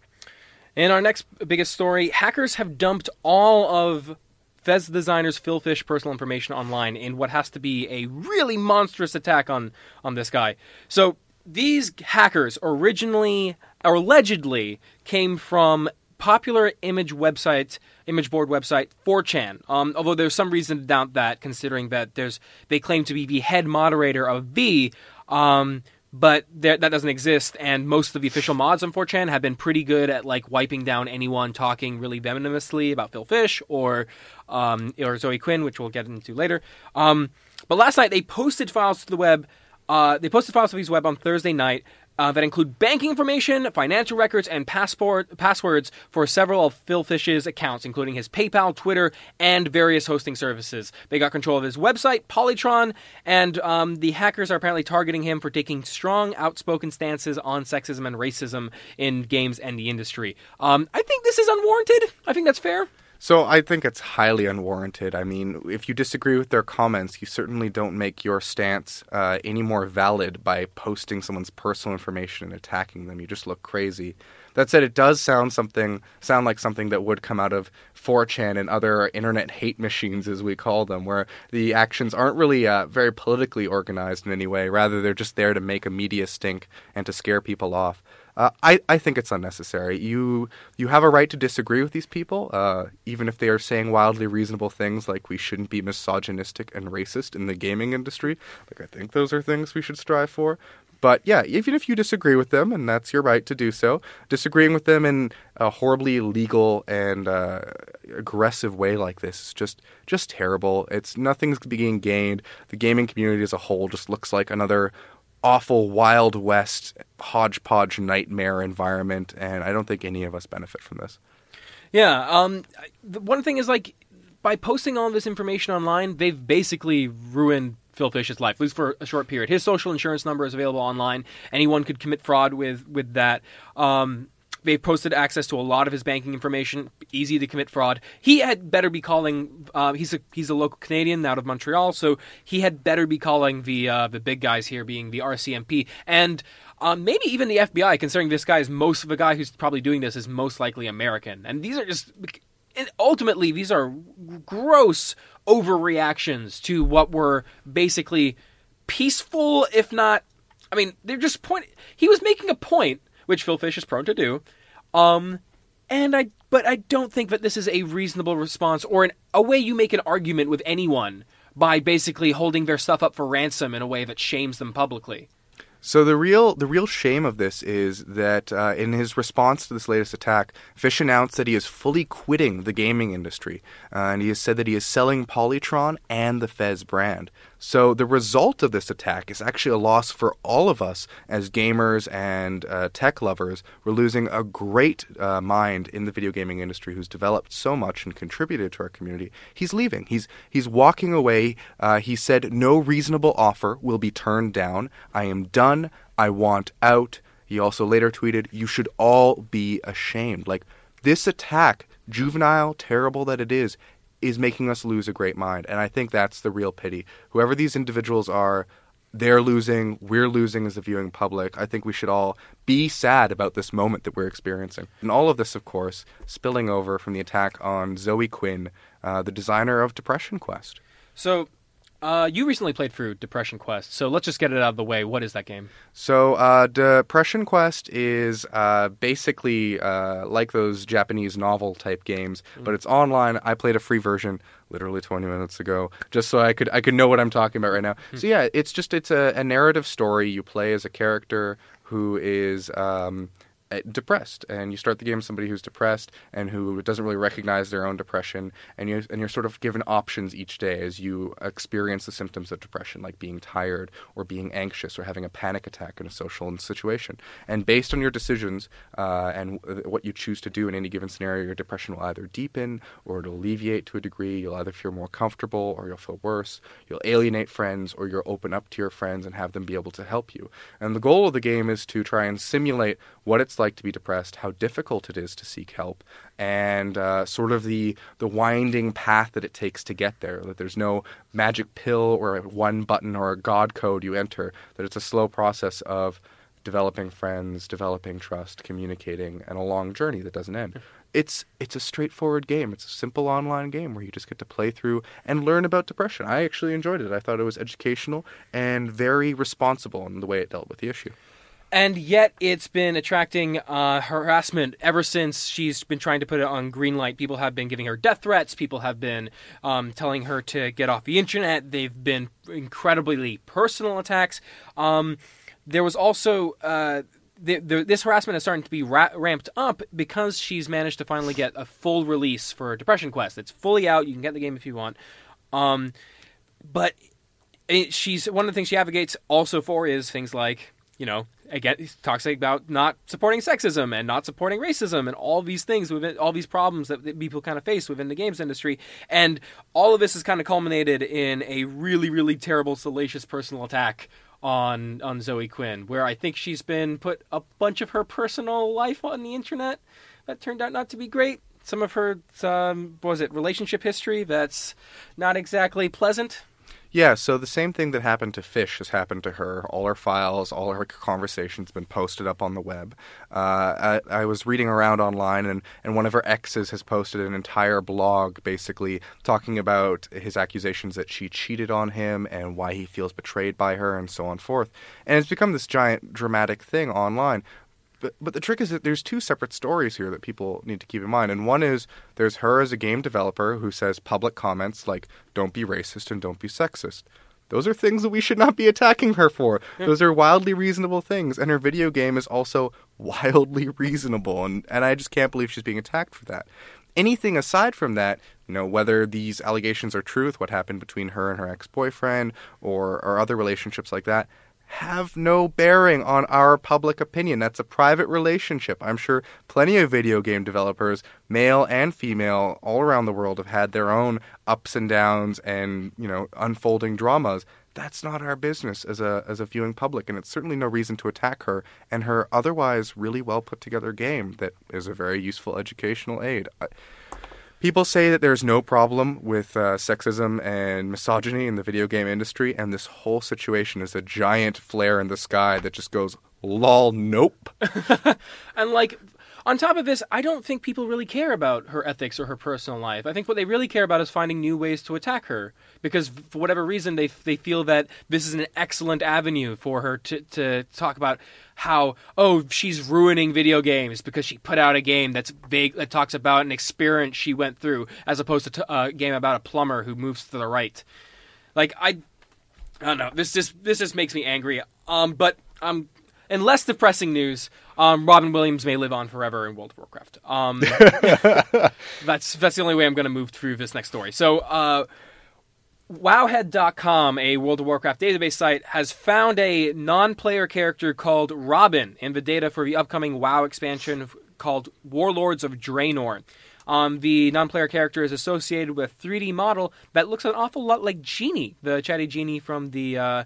In our next biggest story, hackers have dumped all of Fez designers Phil Fish personal information online in what has to be a really monstrous attack on on this guy. So these hackers originally or allegedly came from popular image website image board website 4chan um, although there's some reason to doubt that considering that there's they claim to be the head moderator of v um, but that doesn't exist. And most of the official mods on 4chan have been pretty good at like wiping down anyone talking really venomously about phil fish or um, or zoe quinn which we'll get into later. Um, but last night they posted files to the web uh, they posted files to these web on thursday night uh, that include banking information, financial records, and passport passwords for several of Phil Fish's accounts, including his PayPal, Twitter, and various hosting services. They got control of his website, Polytron, and um, the hackers are apparently targeting him for taking strong, outspoken stances on sexism and racism in games and the industry. Um, I think this is unwarranted. I think that's fair. So I think it's highly unwarranted. I mean, if you disagree with their comments, you certainly don't make your stance uh, any more valid by posting someone's personal information and attacking them. You just look crazy. That said, it does sound something sound like something that would come out of 4chan and other internet hate machines, as we call them, where the actions aren't really uh, very politically organized in any way. Rather, they're just there to make a media stink and to scare people off. Uh, I, I think it's unnecessary. You you have a right to disagree with these people, uh, even if they are saying wildly reasonable things like we shouldn't be misogynistic and racist in the gaming industry. Like I think those are things we should strive for. But yeah, even if you disagree with them, and that's your right to do so, disagreeing with them in a horribly illegal and uh, aggressive way like this is just just terrible. It's nothing's being gained. The gaming community as a whole just looks like another awful Wild West hodgepodge nightmare environment, and I don't think any of us benefit from this. Yeah. Um, one thing is like by posting all this information online, they've basically ruined Phil Fish's life, at least for a short period. His social insurance number is available online. Anyone could commit fraud with with that. Um, they've posted access to a lot of his banking information. Easy to commit fraud. He had better be calling. Uh, he's a he's a local Canadian out of Montreal, so he had better be calling the uh, the big guys here, being the RCMP and. Um, maybe even the FBI, considering this guy is most of the guy who's probably doing this is most likely American, and these are just and ultimately these are gross overreactions to what were basically peaceful, if not. I mean, they're just point. He was making a point, which Phil Fish is prone to do. Um, and I, but I don't think that this is a reasonable response or an, a way you make an argument with anyone by basically holding their stuff up for ransom in a way that shames them publicly. So the real the real shame of this is that uh, in his response to this latest attack, Fish announced that he is fully quitting the gaming industry, uh, and he has said that he is selling Polytron and the Fez brand. So the result of this attack is actually a loss for all of us as gamers and uh, tech lovers. We're losing a great uh, mind in the video gaming industry who's developed so much and contributed to our community. He's leaving. He's he's walking away. Uh, he said no reasonable offer will be turned down. I am done. I want out. He also later tweeted, "You should all be ashamed." Like this attack, juvenile, terrible that it is, is making us lose a great mind. And I think that's the real pity. Whoever these individuals are, they're losing, we're losing as a viewing public. I think we should all be sad about this moment that we're experiencing. And all of this, of course, spilling over from the attack on Zoe Quinn, uh, the designer of Depression Quest. So, uh, you recently played through Depression Quest, so let's just get it out of the way. What is that game? So, uh, Depression Quest is uh, basically uh, like those Japanese novel type games, but it's online. I played a free version literally 20 minutes ago, just so I could I could know what I'm talking about right now. So yeah, it's just it's a, a narrative story. You play as a character who is. Um, depressed and you start the game with somebody who's depressed and who doesn't really recognize their own depression and you and you're sort of given options each day as you experience the symptoms of depression like being tired or being anxious or having a panic attack in a social situation. And based on your decisions uh, and w- what you choose to do in any given scenario your depression will either deepen or it'll alleviate to a degree. You'll either feel more comfortable or you'll feel worse. You'll alienate friends or you'll open up to your friends and have them be able to help you. And the goal of the game is to try and simulate what it's like to be depressed, how difficult it is to seek help, and uh, sort of the the winding path that it takes to get there. That there's no magic pill or one button or a god code you enter. That it's a slow process of developing friends, developing trust, communicating, and a long journey that doesn't end. it's it's a straightforward game. It's a simple online game where you just get to play through and learn about depression. I actually enjoyed it. I thought it was educational and very responsible in the way it dealt with the issue. And yet, it's been attracting uh, harassment ever since she's been trying to put it on Greenlight. People have been giving her death threats. People have been um, telling her to get off the internet. They've been incredibly personal attacks. Um, there was also uh, the, the, this harassment is starting to be ra- ramped up because she's managed to finally get a full release for Depression Quest. It's fully out. You can get the game if you want. Um, but it, she's one of the things she advocates also for is things like you know again he talks about not supporting sexism and not supporting racism and all these things within all these problems that, that people kind of face within the games industry. And all of this is kind of culminated in a really really terrible salacious personal attack on on Zoe Quinn where I think she's been put a bunch of her personal life on the internet that turned out not to be great. Some of her um, was it relationship history that's not exactly pleasant Yeah, so the same thing that happened to Fish has happened to her. All her files, all her conversations been posted up on the web. Uh, I, I was reading around online, and, and one of her exes has posted an entire blog basically talking about his accusations that she cheated on him and why he feels betrayed by her and so on forth. And it's become this giant dramatic thing online. But, but the trick is that there's two separate stories here that people need to keep in mind. And one is there's her as a game developer who says public comments like, don't be racist and don't be sexist. Those are things that we should not be attacking her for. Those are wildly reasonable things. And her video game is also wildly reasonable. And, and I just can't believe she's being attacked for that. Anything aside from that, you know, whether these allegations are true with what happened between her and her ex boyfriend or, or other relationships like that, have no bearing on our public opinion. That's a private relationship. I'm sure plenty of video game developers, male and female, all around the world have had their own ups and downs and, you know, unfolding dramas. That's not our business as a as a viewing public, and it's certainly no reason to attack her and her otherwise really well put together game that is a very useful educational aid. I, People say that there's no problem with uh, sexism and misogyny in the video game industry, and this whole situation is a giant flare in the sky that just goes, lol, nope. And like on top of this, I don't think people really care about her ethics or her personal life. I think what they really care about is finding new ways to attack her because for whatever reason they they feel that this is an excellent avenue for her to to talk about how oh she's ruining video games because she put out a game that's vague that talks about an experience she went through as opposed to t- a game about a plumber who moves to the right. Like I I don't know. This just this just makes me angry. Um, but um, in less depressing news, um, Robin Williams may live on forever in World of Warcraft. Um, that's that's the only way I'm going to move through this next story. So, uh, Wowhead.com, a World of Warcraft database site, has found a non-player character called Robin in the data for the upcoming WoW expansion called Warlords of Draenor. Um, the non-player character is associated with a 3D model that looks an awful lot like Genie, the chatty genie from the, uh,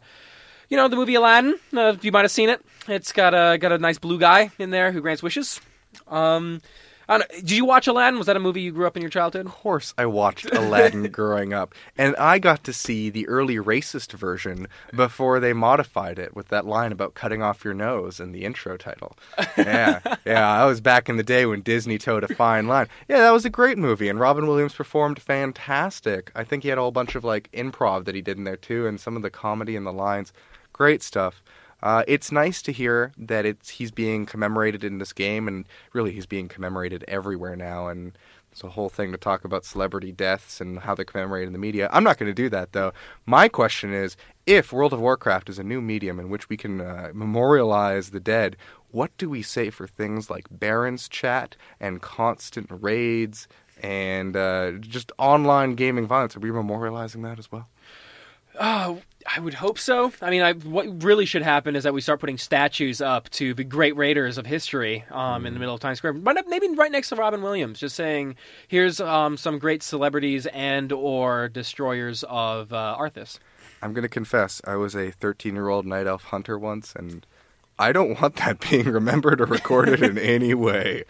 you know, the movie Aladdin. Uh, you might have seen it. It's got a got a nice blue guy in there who grants wishes. Um, I don't did you watch Aladdin? Was that a movie you grew up in your childhood? Of course, I watched Aladdin growing up, and I got to see the early racist version before they modified it with that line about cutting off your nose in the intro title. Yeah, yeah, I was back in the day when Disney towed a fine line. Yeah, that was a great movie, and Robin Williams performed fantastic. I think he had a whole bunch of like improv that he did in there too, and some of the comedy and the lines. Great stuff. Uh, it's nice to hear that it's he's being commemorated in this game, and really he's being commemorated everywhere now. And it's a whole thing to talk about celebrity deaths and how they're commemorated in the media. I'm not going to do that though. My question is, if World of Warcraft is a new medium in which we can uh, memorialize the dead, what do we say for things like Barrens chat and constant raids and uh, just online gaming violence? Are we memorializing that as well? Oh, I would hope so. I mean, I, what really should happen is that we start putting statues up to the great raiders of history um, in the middle of Times Square. But maybe right next to Robin Williams, just saying, "Here's um, some great celebrities and or destroyers of uh, Arthas." I'm going to confess, I was a 13 year old night elf hunter once, and I don't want that being remembered or recorded in any way.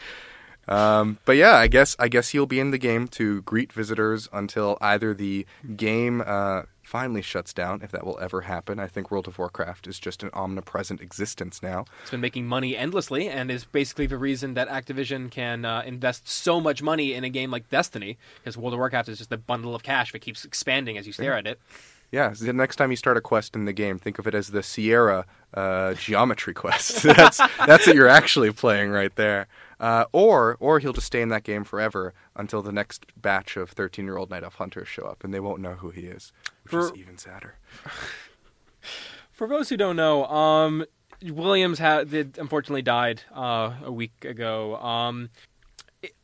Um, but yeah, I guess I guess he'll be in the game to greet visitors until either the game uh, finally shuts down, if that will ever happen. I think World of Warcraft is just an omnipresent existence now. It's been making money endlessly and is basically the reason that Activision can uh, invest so much money in a game like Destiny because World of Warcraft is just a bundle of cash that keeps expanding as you stare at it. Yeah, the next time you start a quest in the game, think of it as the Sierra uh, geometry quest. that's that's what you're actually playing right there. Uh, or or he'll just stay in that game forever until the next batch of 13 year old night elf hunters show up, and they won't know who he is, which is even sadder. For those who don't know, um, Williams ha- did unfortunately died uh, a week ago. Um,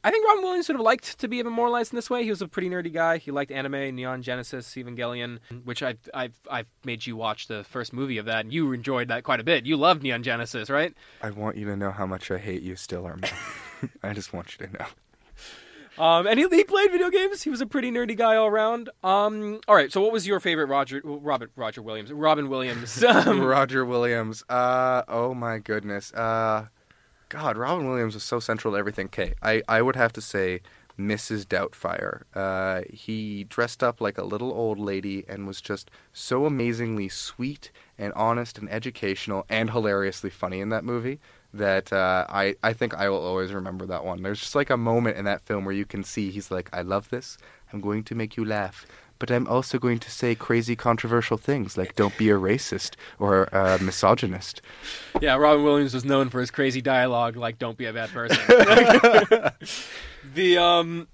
I think Robin Williams would have liked to be immortalized in this way. He was a pretty nerdy guy. He liked anime, Neon Genesis, Evangelion, which I've I've I've made you watch the first movie of that, and you enjoyed that quite a bit. You loved Neon Genesis, right? I want you to know how much I hate you still, Armand. I just want you to know. Um, and he, he played video games. He was a pretty nerdy guy all around. Um, all right. So, what was your favorite Roger Robert Roger Williams Robin Williams? Um, Roger Williams. Uh, oh my goodness. Uh, God, Robin Williams was so central to everything. Okay, I, I would have to say Mrs. Doubtfire. Uh, he dressed up like a little old lady and was just so amazingly sweet and honest and educational and hilariously funny in that movie that uh, I, I think I will always remember that one. There's just like a moment in that film where you can see he's like, I love this. I'm going to make you laugh. But I'm also going to say crazy controversial things like don't be a racist or a misogynist. yeah, Robin Williams was known for his crazy dialogue, like "Don't be a bad person." the um,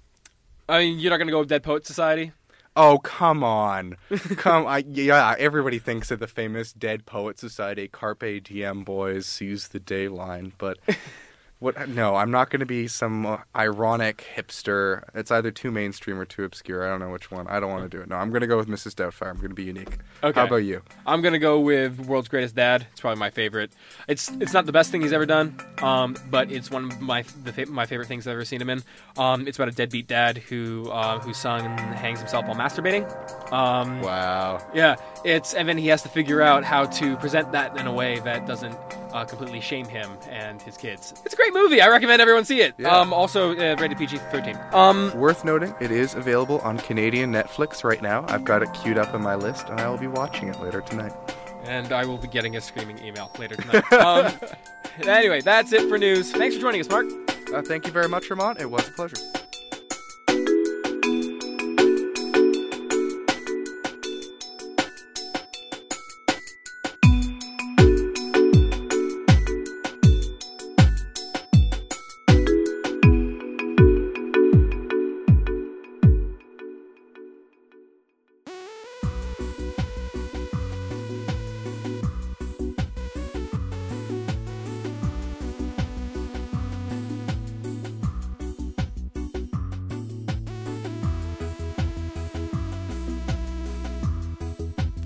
I mean, you're not gonna go with Dead Poet Society. Oh come on, come! I, yeah, everybody thinks of the famous Dead Poet Society Carpe Diem boys seize the day line, but what? No, I'm not going to be some uh, ironic hipster. It's either too mainstream or too obscure. I don't know which one. I don't want to do it. No, I'm going to go with Mrs. Doubtfire. I'm going to be unique. Okay. How about you? I'm gonna go with World's Greatest Dad. It's probably my favorite. It's it's not the best thing he's ever done, um, but it's one of my the my favorite things I've ever seen him in. Um, it's about a deadbeat dad who uh, whose son hangs himself while masturbating. Um, Wow. Yeah, it's and then he has to figure out how to present that in a way that doesn't uh, completely shame him and his kids. It's a great movie. I recommend everyone see it. Yeah. Um, also uh, rated PG-13. Um, Worth noting, it is available on Canadian Netflix right now. I've got it queued up in my list, and I will be watching it later tonight. and I will be getting a screaming email later tonight. um, anyway, that's it for news. Thanks for joining us, Mark. Uh, thank you very much, Ramon. It was a pleasure.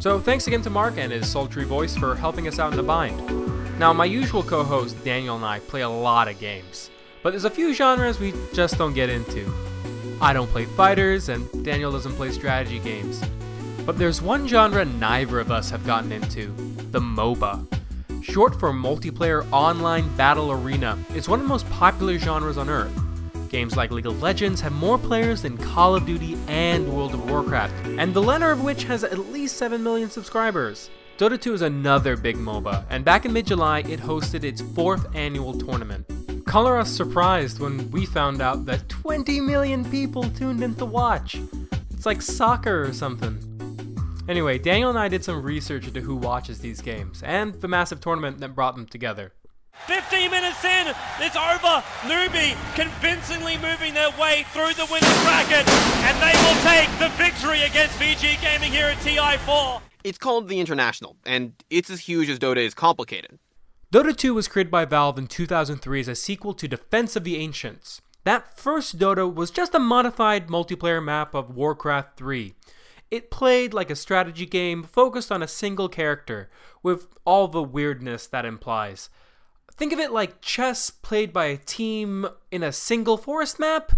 So thanks again to Mark and his sultry voice for helping us out in the bind. Now, my usual co-host Daniel and I play a lot of games, but there's a few genres we just don't get into. I don't play fighters, and Daniel doesn't play strategy games. But there's one genre neither of us have gotten into the MOBA. Short for Multiplayer Online Battle Arena, it's one of the most popular genres on Earth. Games like League of Legends have more players than Call of Duty and World of Warcraft, and the latter of which has at least 7 million subscribers. Dota 2 is another big MOBA, and back in mid July, it hosted its fourth annual tournament. Color us surprised when we found out that 20 million people tuned in to watch. It's like soccer or something. Anyway, Daniel and I did some research into who watches these games, and the massive tournament that brought them together. 15 minutes in, it's over. NewBee convincingly moving their way through the winner's bracket, and they will take the victory against Vici Gaming here at TI4. It's called the International, and it's as huge as Dota is complicated. Dota 2 was created by Valve in 2003 as a sequel to Defense of the Ancients. That first Dota was just a modified multiplayer map of Warcraft 3. It played like a strategy game focused on a single character, with all the weirdness that implies. Think of it like chess played by a team in a single forest map?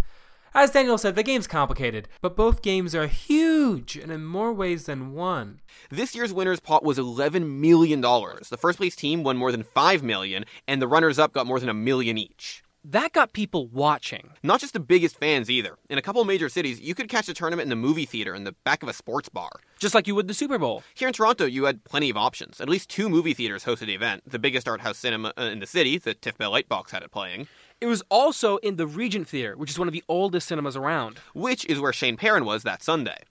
As Daniel said, the game's complicated, but both games are huge and in more ways than one. This year's winner's pot was $11 million. The first place team won more than 5 million, and the runners up got more than a million each. That got people watching. Not just the biggest fans either. In a couple major cities, you could catch a tournament in a movie theater in the back of a sports bar. Just like you would the Super Bowl. Here in Toronto, you had plenty of options. At least two movie theaters hosted the event. The biggest art house cinema uh, in the city, the TIFF Bell Lightbox, had it playing, It was also in the Regent Theater, which is one of the oldest cinemas around. which is where Shane Perrin was that Sunday.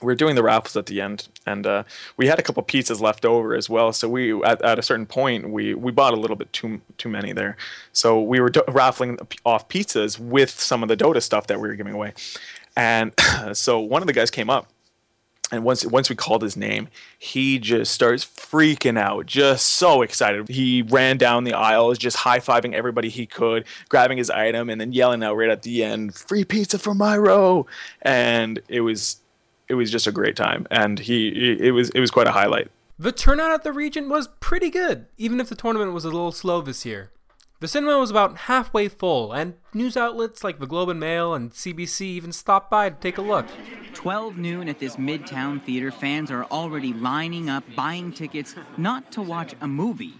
We were doing the raffles at the end, and uh, we had a couple pizzas left over as well. So we, at, at a certain point, we we bought a little bit too too many there. So we were do- raffling off pizzas with some of the Dota stuff that we were giving away, and so one of the guys came up, and once once we called his name, he just starts freaking out, just so excited. He ran down the aisles, just high fiving everybody he could, grabbing his item, and then yelling out right at the end, "Free pizza for my row!" And it was it was just a great time, and he it was it was quite a highlight. The turnout at the Regent was pretty good, even if the tournament was a little slow this year. The cinema was about halfway full, and news outlets like the Globe and Mail and CBC even stopped by to take a look. 12 noon at this Midtown theater, fans are already lining up, buying tickets, not to watch a movie,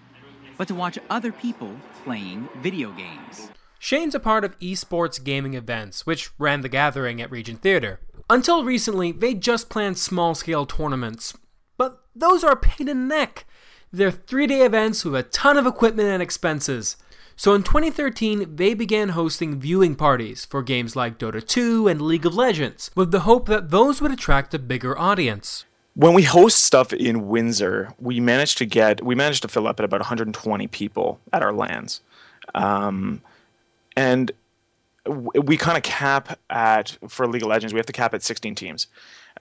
but to watch other people playing video games. Shane's a part of esports gaming events, which ran the gathering at Regent Theater. Until recently, they just planned small scale tournaments, but those are a pain in the neck. They're three day events with a ton of equipment and expenses. So in 2013, they began hosting viewing parties for games like Dota 2 and League of Legends, with the hope that those would attract a bigger audience. When we host stuff in Windsor, we managed to get we managed to fill up at about 120 people at our LANs, um, and we kind of cap at for League of Legends. We have to cap at 16 teams.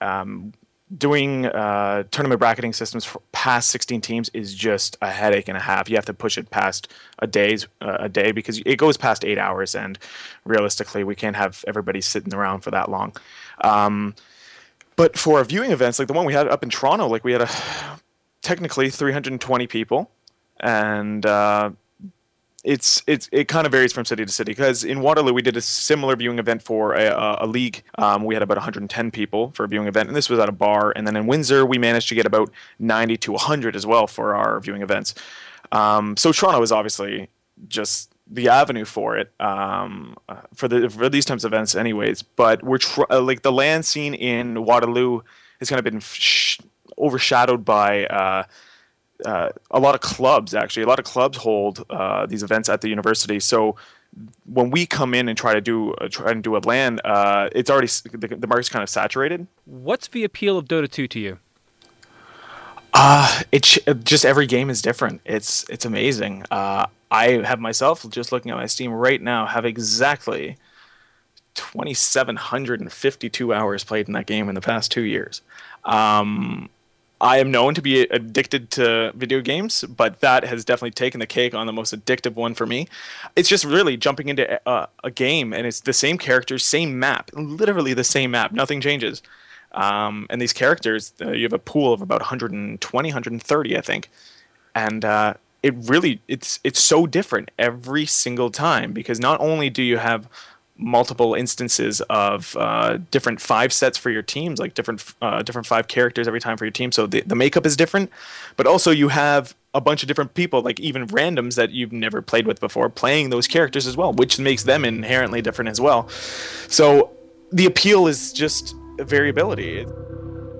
Um, doing uh, tournament bracketing systems for past 16 teams is just a headache and a half. You have to push it past a day's uh, a day because it goes past eight hours, and realistically, we can't have everybody sitting around for that long. Um, but for our viewing events, like the one we had up in Toronto, like we had a technically 320 people, and uh, it's it's it kind of varies from city to city because in Waterloo we did a similar viewing event for a, a, league. Um, we had about 110 people for a viewing event, and this was at a bar. And then in Windsor we managed to get about 90 to 100 as well for our viewing events. Um, so Toronto is obviously just the avenue for it um, uh, for the for these types of events, anyways. But we're tr- uh, like the LAN scene in Waterloo has kind of been sh- overshadowed by. Uh, uh, a lot of clubs actually. A lot of clubs hold uh, these events at the university. So when we come in and try to do uh, try and do a LAN uh, it's already the, the market's kind of saturated. What's the appeal of Dota 2 to you? uh it's just every game is different. It's it's amazing. Uh i have myself just looking at my steam right now have exactly 2752 hours played in that game in the past two years. Um I am known to be addicted to video games, but that has definitely taken the cake on the most addictive one for me. It's just really jumping into a, a game, and it's the same characters, same map, literally the same map. Nothing changes. Um, and these characters, uh, you have a pool of about 120, 130, I think, and uh, it really it's it's so different every single time because not only do you have multiple instances of uh, different five sets for your teams, like different uh, different five characters every time for your team. So the, the makeup is different, but also you have a bunch of different people, like even randoms that you've never played with before, playing those characters as well, which makes them inherently different as well. So the appeal is just variability.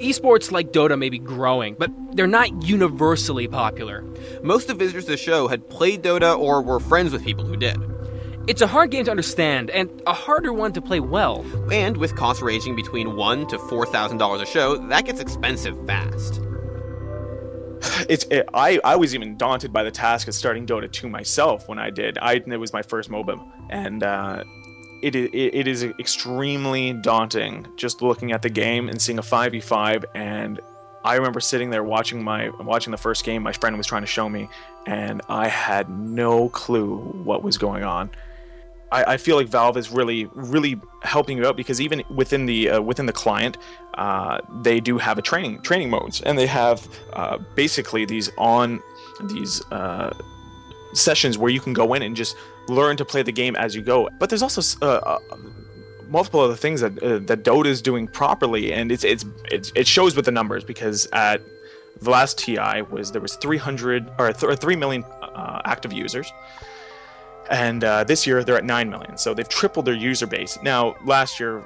Esports like Dota may be growing, but they're not universally popular. Most of visitors to the show had played Dota or were friends with people who did. It's a hard game to understand and a harder one to play well. And with costs ranging between one to four thousand dollars a show, that gets expensive fast. it's it, I I was even daunted by the task of starting Dota 2 myself when I did. I it was my first MOBA, and uh, it, it it is extremely daunting just looking at the game and seeing a 5v5 and I remember sitting there watching my watching the first game my friend was trying to show me and I had no clue what was going on. I, I feel like Valve is really, really helping you out because even within the uh, within the client, uh, they do have a training training modes, and they have uh, basically these on these uh, sessions where you can go in and just learn to play the game as you go. But there's also uh, uh, multiple other things that that Dota is doing properly, and it's it's, it's it shows with the numbers because at the last TI was there was 300 or th- 3 million active users and uh, this year they're at 9 million. So they've tripled their user base. Now, last year,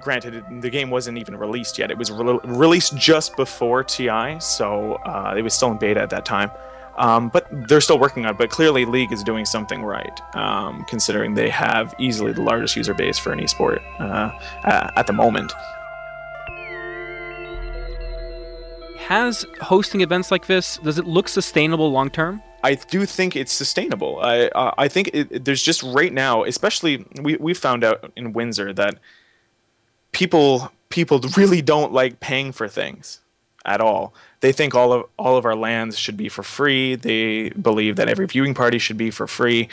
granted, the game wasn't even released yet. It was re- released just before TI, so uh, it was still in beta at that time. Um, but they're still working on it. But clearly, League is doing something right, um, considering they have easily the largest user base for an esport uh, at the moment. Has hosting events like this does it look sustainable long term? I do think it's sustainable. I uh, I think it, there's just right now, especially we we found out in Windsor that people people really don't like paying for things at all. They think all of all of our LANs should be for free. They believe that every viewing party should be for free.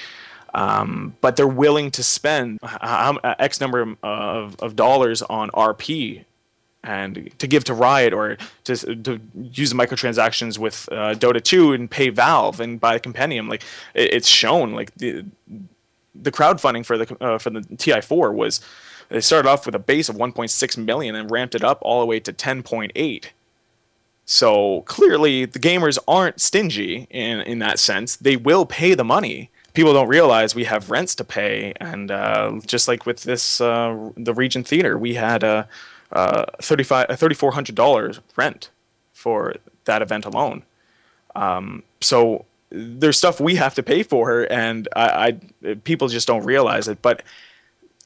Um, but they're willing to spend X number of, of dollars on RP and to give to Riot or to, to use microtransactions with uh, Dota 2 and pay Valve and buy a compendium. Like it, it's shown, like the the crowdfunding for the uh, for the TI4 was they started off with a base of 1.6 million and ramped it up all the way to 10.8. So clearly, the gamers aren't stingy in in that sense. They will pay the money. People don't realize we have rents to pay, and uh, just like with this, uh, the Regent Theater, we had a, uh, thirty-five, thirty-four hundred dollars rent for that event alone. Um, so there's stuff we have to pay for, and I, I people just don't realize it. But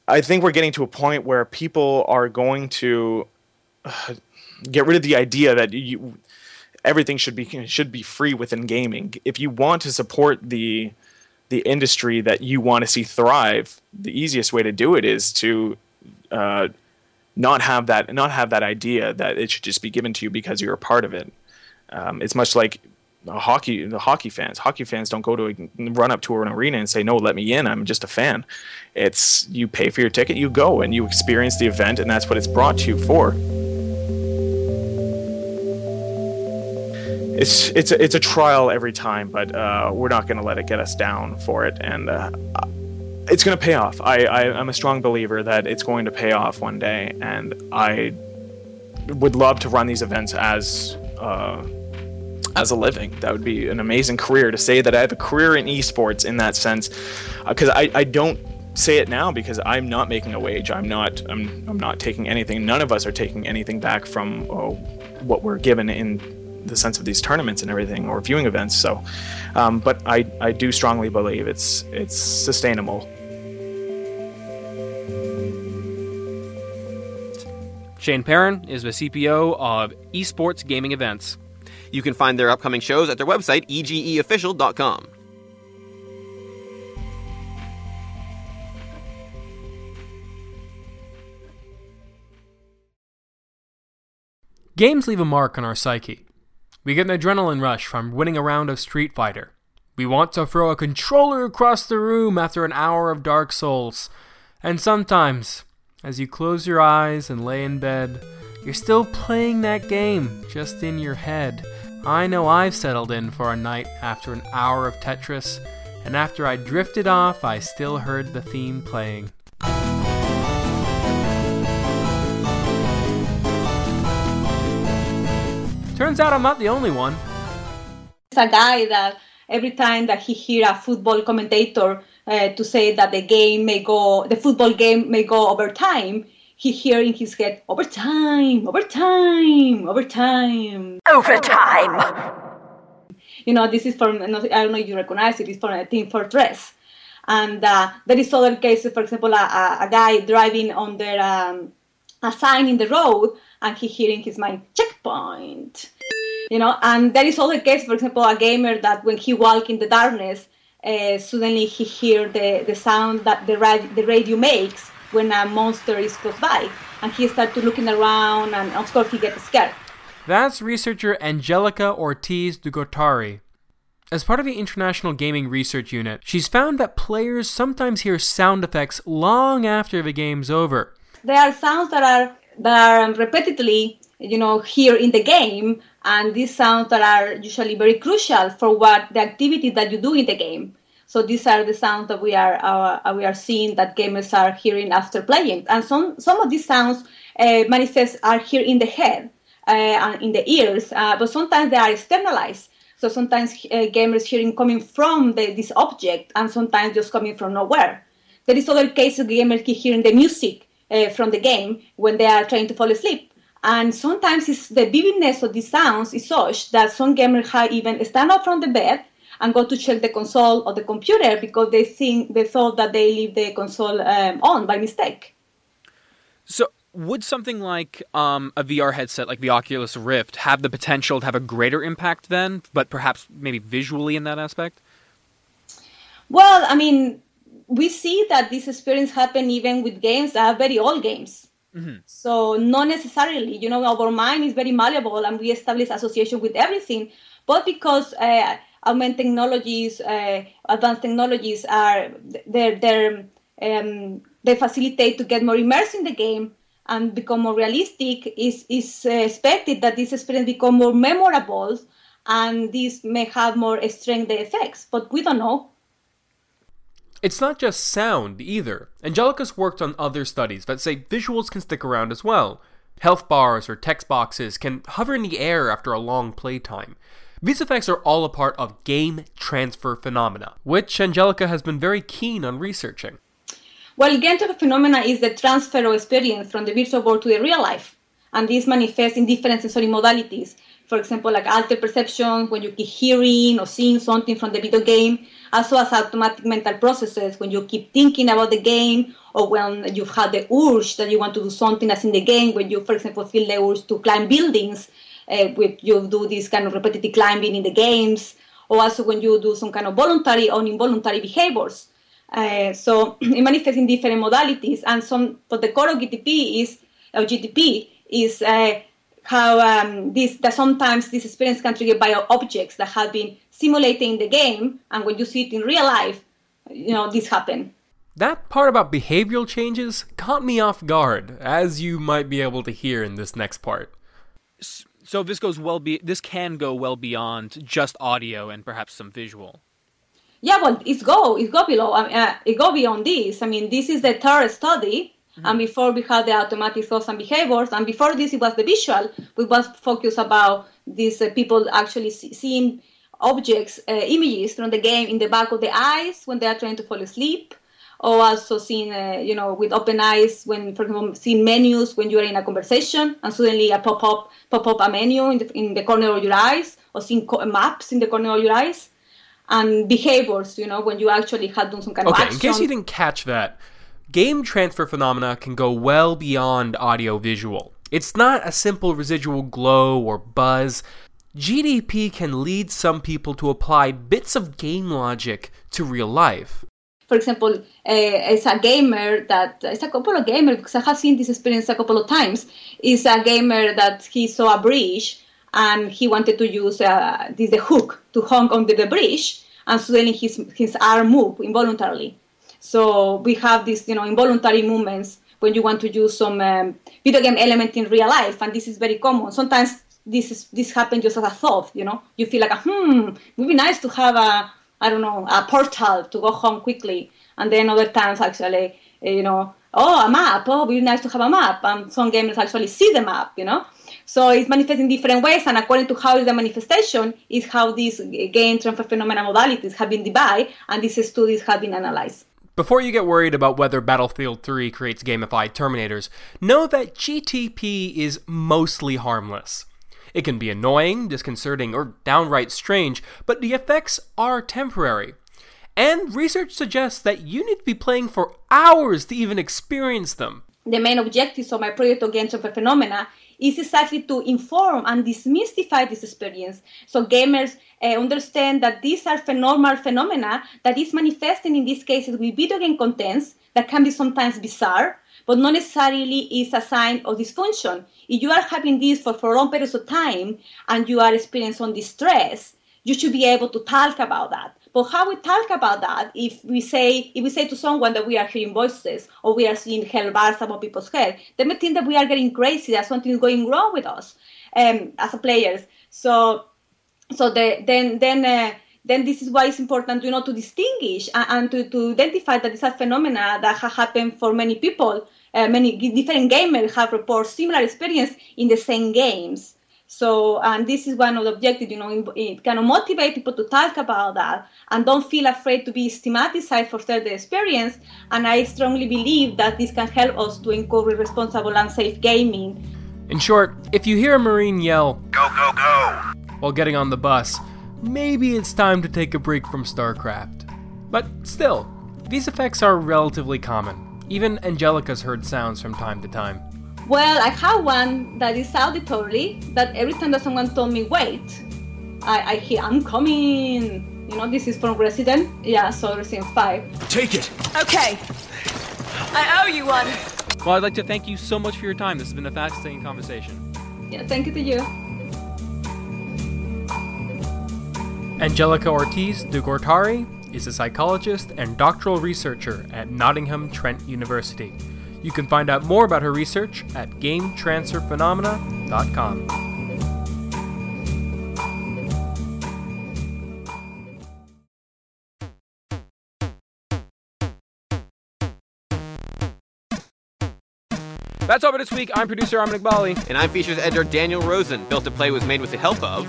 I think we're getting to a point where people are going to uh, get rid of the idea that you everything should be should be free within gaming. If you want to support the the industry that you want to see thrive, the easiest way to do it is to uh, not have that not have that idea that it should just be given to you because you're a part of it. Um, it's much like hockey the hockey fans. Hockey fans don't go to a, run up to an arena and say no let me in. I'm just a fan. It's you pay for your ticket you go and you experience the event and that's what it's brought to you for. It's it's a, it's a trial every time but uh, we're not going to let it get us down for it and uh, it's going to pay off I, I i'm a strong believer that it's going to pay off one day and i would love to run these events as uh, as a living. That would be an amazing career to say that I have a career in esports in that sense, because uh, I, I don't say it now because I'm not making a wage. I'm not I'm, I'm not taking anything. None of us are taking anything back from oh, what we're given in the sense of these tournaments and everything or viewing events. So, um, but I I do strongly believe it's it's sustainable. Shane Perrin is the CPO of Esports Gaming Events. You can find their upcoming shows at their website, egeofficial.com. Games leave a mark on our psyche. We get an adrenaline rush from winning a round of Street Fighter. We want to throw a controller across the room after an hour of Dark Souls. And sometimes, as you close your eyes and lay in bed, you're still playing that game, just in your head. I know I've settled in for a night after an hour of Tetris, and after I drifted off, I still heard the theme playing. Turns out I'm not the only one. It's a guy that every time that he hear a football commentator uh, to say that the game may go, the football game may go over time, he hear in his head, overtime, overtime, overtime. Overtime! You know, this is from, I don't know if you recognize it, it's from a Team Fortress. And uh, there is other cases, for example, a, a, a guy driving on their, um, a sign in the road and he hearing his mind, checkpoint. You know, and there is other case, for example, a gamer that when he walk in the darkness, uh, suddenly he hear the, the sound that the, rad- the radio makes when a monster is close by, and he starts looking around, and of course he gets scared. That's researcher Angelica Ortiz de Gortari. As part of the International Gaming Research Unit, she's found that players sometimes hear sound effects long after the game's over. There are sounds that are that are repetitively, you know, here in the game, and these sounds that are usually very crucial for what the activity that you do in the game. So these are the sounds that we are uh, we are seeing that gamers are hearing after playing, and some some of these sounds uh, manifest are here in the head uh, and in the ears, uh, but sometimes they are externalized. So sometimes uh, gamers hearing coming from the, this object, and sometimes just coming from nowhere. There is other cases gamers hearing the music uh, from the game when they are trying to fall asleep. And sometimes it's the vividness of the sounds is such that some gamers have even stand up from the bed and go to check the console or the computer because they think they thought that they leave the console um, on by mistake. So, would something like um, a VR headset like the Oculus Rift have the potential to have a greater impact then, but perhaps maybe visually in that aspect? Well, I mean, we see that this experience happen even with games that are very old games. Mm-hmm. So not necessarily, you know, our mind is very malleable and we establish association with everything, but because uh, augmented technologies, uh, advanced technologies are they're, they're um, they facilitate to get more immersed in the game and become more realistic. Is is expected that this experience become more memorable, and this may have more strength effects, but we don't know. It's not just sound either. Angelica's worked on other studies that say visuals can stick around as well. Health bars or text boxes can hover in the air after a long playtime. These effects are all a part of game transfer phenomena, which Angelica has been very keen on researching. Well, game transfer phenomena is the transfer of experience from the virtual world to the real life, and this manifests in different sensory modalities. For example, like altered perception when you keep hearing or seeing something from the video game, as well as automatic mental processes when you keep thinking about the game or when you've had the urge that you want to do something as in the game, when you, for example, feel the urge to climb buildings uh, you do this kind of repetitive climbing in the games, or also when you do some kind of voluntary or involuntary behaviors. Uh, so it manifests in different modalities, and some. But the core of GTP is or GTP is uh, how um, this that sometimes this experience can trigger by objects that have been simulated in the game, and when you see it in real life, you know this happen. That part about behavioral changes caught me off guard, as you might be able to hear in this next part. So this goes well be this can go well beyond just audio and perhaps some visual. Yeah, well, it's go it's go below. I uh, it go beyond this. I mean, this is the third study, mm-hmm. and before we had the automatic thoughts and behaviors, and before this it was the visual. We was focused about these uh, people actually see, seeing objects, uh, images from the game in the back of the eyes when they are trying to fall asleep or also seeing, uh, you know, with open eyes when, for example, seeing menus when you are in a conversation and suddenly a pop up pop up a menu in the, in the corner of your eyes, or seeing co- maps in the corner of your eyes, and behaviors, you know, when you actually had done some kind okay, of action. Okay, in case you didn't catch that, game transfer phenomena can go well beyond audio visual. It's not a simple residual glow or buzz. GTP can lead some people to apply bits of game logic to real life for example, uh, as a gamer that it's a couple of gamers because I have seen this experience a couple of times. Is a gamer that he saw a bridge and he wanted to use uh, this the hook to hang onto the bridge, and suddenly his his arm moved involuntarily. So we have these you know involuntary movements when you want to use some um, video game element in real life, and this is very common. Sometimes this is this happens just as a thought, you know. You feel like, hmm, it would be nice to have a I don't know, a portal to go home quickly. And then other times, actually, eh, you know, oh, a map. Oh, it'd be nice to have a map. And some gamers actually see the map, you know. So it's manifested in different ways, and according to how is the manifestation, is how these game transfer phenomena modalities have been divided, and these studies have been analyzed. Before you get worried about whether Battlefield 3 creates gamified Terminators, know that GTP is mostly harmless. It can be annoying, disconcerting, or downright strange, but the effects are temporary. And research suggests that you need to be playing for hours to even experience them. The main objectives of my project against of the phenomena is exactly to inform and demystify this experience so gamers uh, understand that these are normal phenomena that is manifesting in these cases with video game contents that can be sometimes bizarre but not necessarily is a sign of dysfunction. If you are having this for, for long periods of time and you are experiencing distress, you should be able to talk about that. But how we talk about that if we say if we say to someone that we are hearing voices or we are seeing hell bars above people's head, they may think that we are getting crazy, that something is going wrong with us um, as a players. So so the, then then uh, then this is why it's important you know to distinguish and, and to, to identify that these are phenomena that have happened for many people uh, many different gamers have reported similar experience in the same games. So, and this is one of the objectives, you know, it, it kind of motivate people to talk about that and don't feel afraid to be stigmatized for their experience. And I strongly believe that this can help us to encourage responsible and safe gaming. In short, if you hear a Marine yell, Go, go, go! while getting on the bus, maybe it's time to take a break from StarCraft. But still, these effects are relatively common. Even Angelica's heard sounds from time to time. Well, I have one that is auditory that every time that someone told me, wait, I, I hear, I'm coming. You know, this is from Resident. Yeah, so Resident 5. Take it! Okay. I owe you one. Well, I'd like to thank you so much for your time. This has been a fascinating conversation. Yeah, thank you to you. Angelica Ortiz de Gortari is a psychologist and doctoral researcher at Nottingham Trent University. You can find out more about her research at GameTransferPhenomena.com. That's all for this week. I'm producer Armin Iqbali. And I'm features editor Daniel Rosen. Built to Play was made with the help of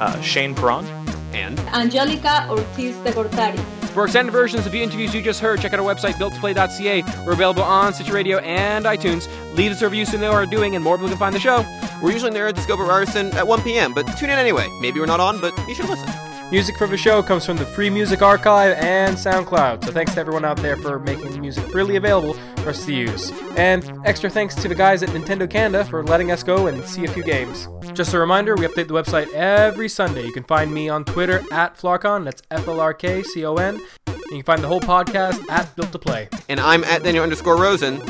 Uh, Shane Perron. and Angelica Ortiz de Gortari. For extended versions of the interviews you just heard, check out our website, builttoplay.ca. We're available on Stitcher Radio and iTunes. Leave us a review so they know what we're doing and more people can find the show. we're usually there at the Scope of Ryerson at 1 p.m. But tune in anyway. Maybe we're not on, but you should listen. Music for the show comes from the Free Music Archive and SoundCloud, so thanks to everyone out there for making music freely available for us to use. And extra thanks to the guys at Nintendo Canada for letting us go and see a few games. Just a reminder, we update the website every Sunday. You can find me on Twitter at Flarkon, that's F L R K C O N. And you can find the whole podcast at Built to Play. And I'm at Daniel underscore Rosen.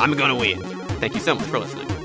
I'm gonna win. Thank you so much for listening.